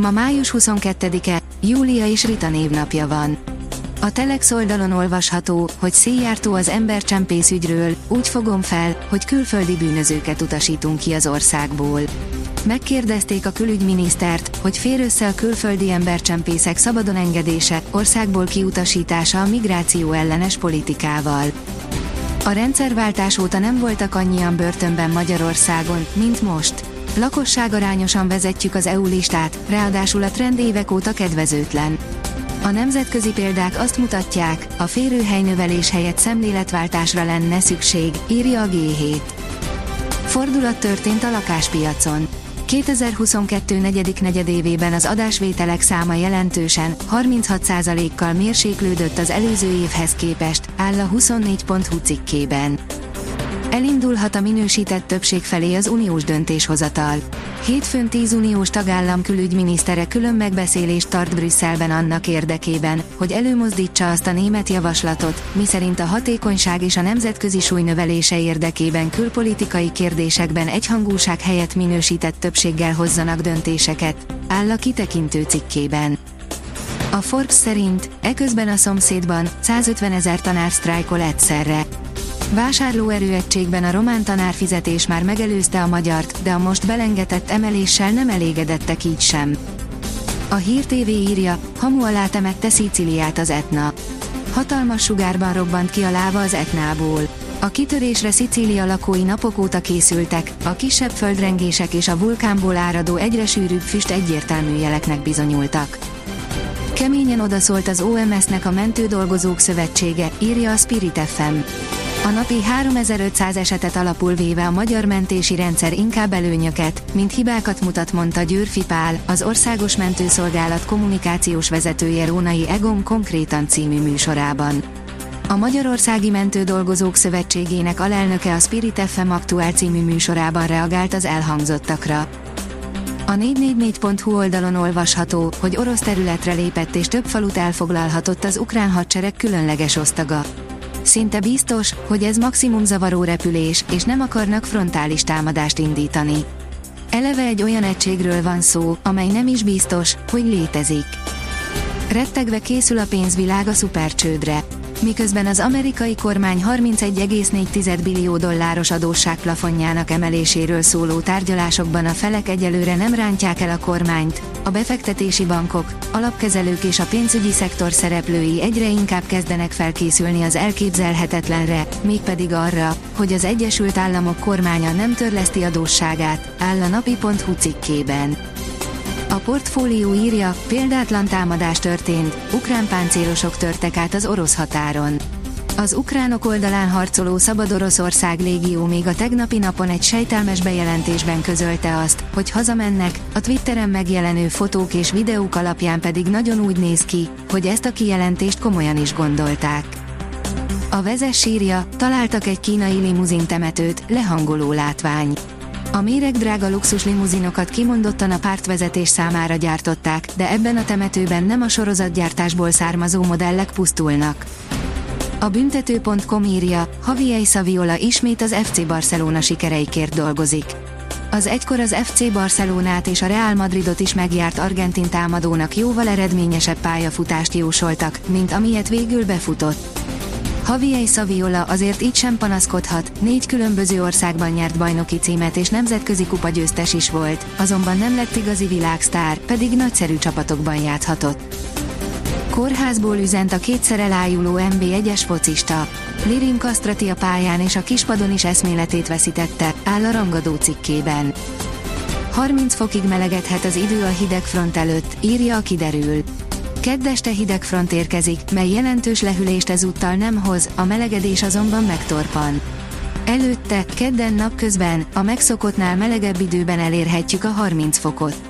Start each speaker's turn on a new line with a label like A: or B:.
A: Ma május 22-e, Júlia és Rita névnapja van. A Telex oldalon olvasható, hogy széjjártó az embercsempész ügyről, úgy fogom fel, hogy külföldi bűnözőket utasítunk ki az országból. Megkérdezték a külügyminisztert, hogy fér össze a külföldi embercsempészek szabadon engedése, országból kiutasítása a migráció ellenes politikával. A rendszerváltás óta nem voltak annyian börtönben Magyarországon, mint most. Lakosságarányosan vezetjük az EU listát, ráadásul a trend évek óta kedvezőtlen. A nemzetközi példák azt mutatják, a férőhelynövelés helyett szemléletváltásra lenne szükség, írja a G7. Fordulat történt a lakáspiacon. 2022 negyedik negyedévében az adásvételek száma jelentősen, 36%-kal mérséklődött az előző évhez képest, áll a 24.hu cikkében. Elindulhat a minősített többség felé az uniós döntéshozatal. Hétfőn 10 uniós tagállam külügyminisztere külön megbeszélést tart Brüsszelben annak érdekében, hogy előmozdítsa azt a német javaslatot, miszerint a hatékonyság és a nemzetközi súly növelése érdekében külpolitikai kérdésekben egyhangúság helyett minősített többséggel hozzanak döntéseket, áll a kitekintő cikkében. A Forbes szerint, eközben a szomszédban 150 ezer tanár sztrájkol egyszerre. Vásárlóerőegységben a román tanárfizetés már megelőzte a magyart, de a most belengetett emeléssel nem elégedettek így sem. A Hír TV írja, hamu alá temette Sziciliát az Etna. Hatalmas sugárban robbant ki a láva az Etnából. A kitörésre Szicília lakói napok óta készültek, a kisebb földrengések és a vulkánból áradó egyre sűrűbb füst egyértelmű jeleknek bizonyultak. Keményen odaszólt az OMS-nek a Mentődolgozók Szövetsége, írja a Spirit FM. A napi 3500 esetet alapul véve a magyar mentési rendszer inkább előnyöket, mint hibákat mutat, mondta Győrfi Pál, az Országos Mentőszolgálat kommunikációs vezetője Rónai Egon konkrétan című műsorában. A Magyarországi Mentődolgozók Szövetségének alelnöke a Spirit FM Aktuál című műsorában reagált az elhangzottakra. A 444.hu oldalon olvasható, hogy orosz területre lépett és több falut elfoglalhatott az ukrán hadsereg különleges osztaga. Szinte biztos, hogy ez maximum zavaró repülés, és nem akarnak frontális támadást indítani. Eleve egy olyan egységről van szó, amely nem is biztos, hogy létezik. Rettegve készül a pénzvilág a szupercsődre miközben az amerikai kormány 31,4 billió dolláros adósságplafonjának emeléséről szóló tárgyalásokban a felek egyelőre nem rántják el a kormányt, a befektetési bankok, alapkezelők és a pénzügyi szektor szereplői egyre inkább kezdenek felkészülni az elképzelhetetlenre, mégpedig arra, hogy az Egyesült Államok kormánya nem törleszti adósságát, áll a napi.hu cikkében. A portfólió írja, példátlan támadás történt, ukrán páncélosok törtek át az orosz határon. Az ukránok oldalán harcoló Szabad Oroszország légió még a tegnapi napon egy sejtelmes bejelentésben közölte azt, hogy hazamennek, a Twitteren megjelenő fotók és videók alapján pedig nagyon úgy néz ki, hogy ezt a kijelentést komolyan is gondolták. A vezes sírja, találtak egy kínai limuzin temetőt, lehangoló látvány. A méregdrága luxus limuzinokat kimondottan a pártvezetés számára gyártották, de ebben a temetőben nem a sorozatgyártásból származó modellek pusztulnak. A büntető.com írja, Javier Saviola ismét az FC Barcelona sikereikért dolgozik. Az egykor az FC Barcelonát és a Real Madridot is megjárt argentin támadónak jóval eredményesebb pályafutást jósoltak, mint amilyet végül befutott. Javier Saviola azért így sem panaszkodhat, négy különböző országban nyert bajnoki címet és nemzetközi kupa győztes is volt, azonban nem lett igazi világsztár, pedig nagyszerű csapatokban játhatott. Kórházból üzent a kétszer elájuló MB1-es focista. Lirim Kastrati a pályán és a kispadon is eszméletét veszítette, áll a rangadó cikkében. 30 fokig melegedhet az idő a hideg front előtt, írja a kiderül. Keddeste hideg front érkezik, mely jelentős lehűlést ezúttal nem hoz, a melegedés azonban megtorpan. Előtte, kedden napközben, a megszokottnál melegebb időben elérhetjük a 30 fokot.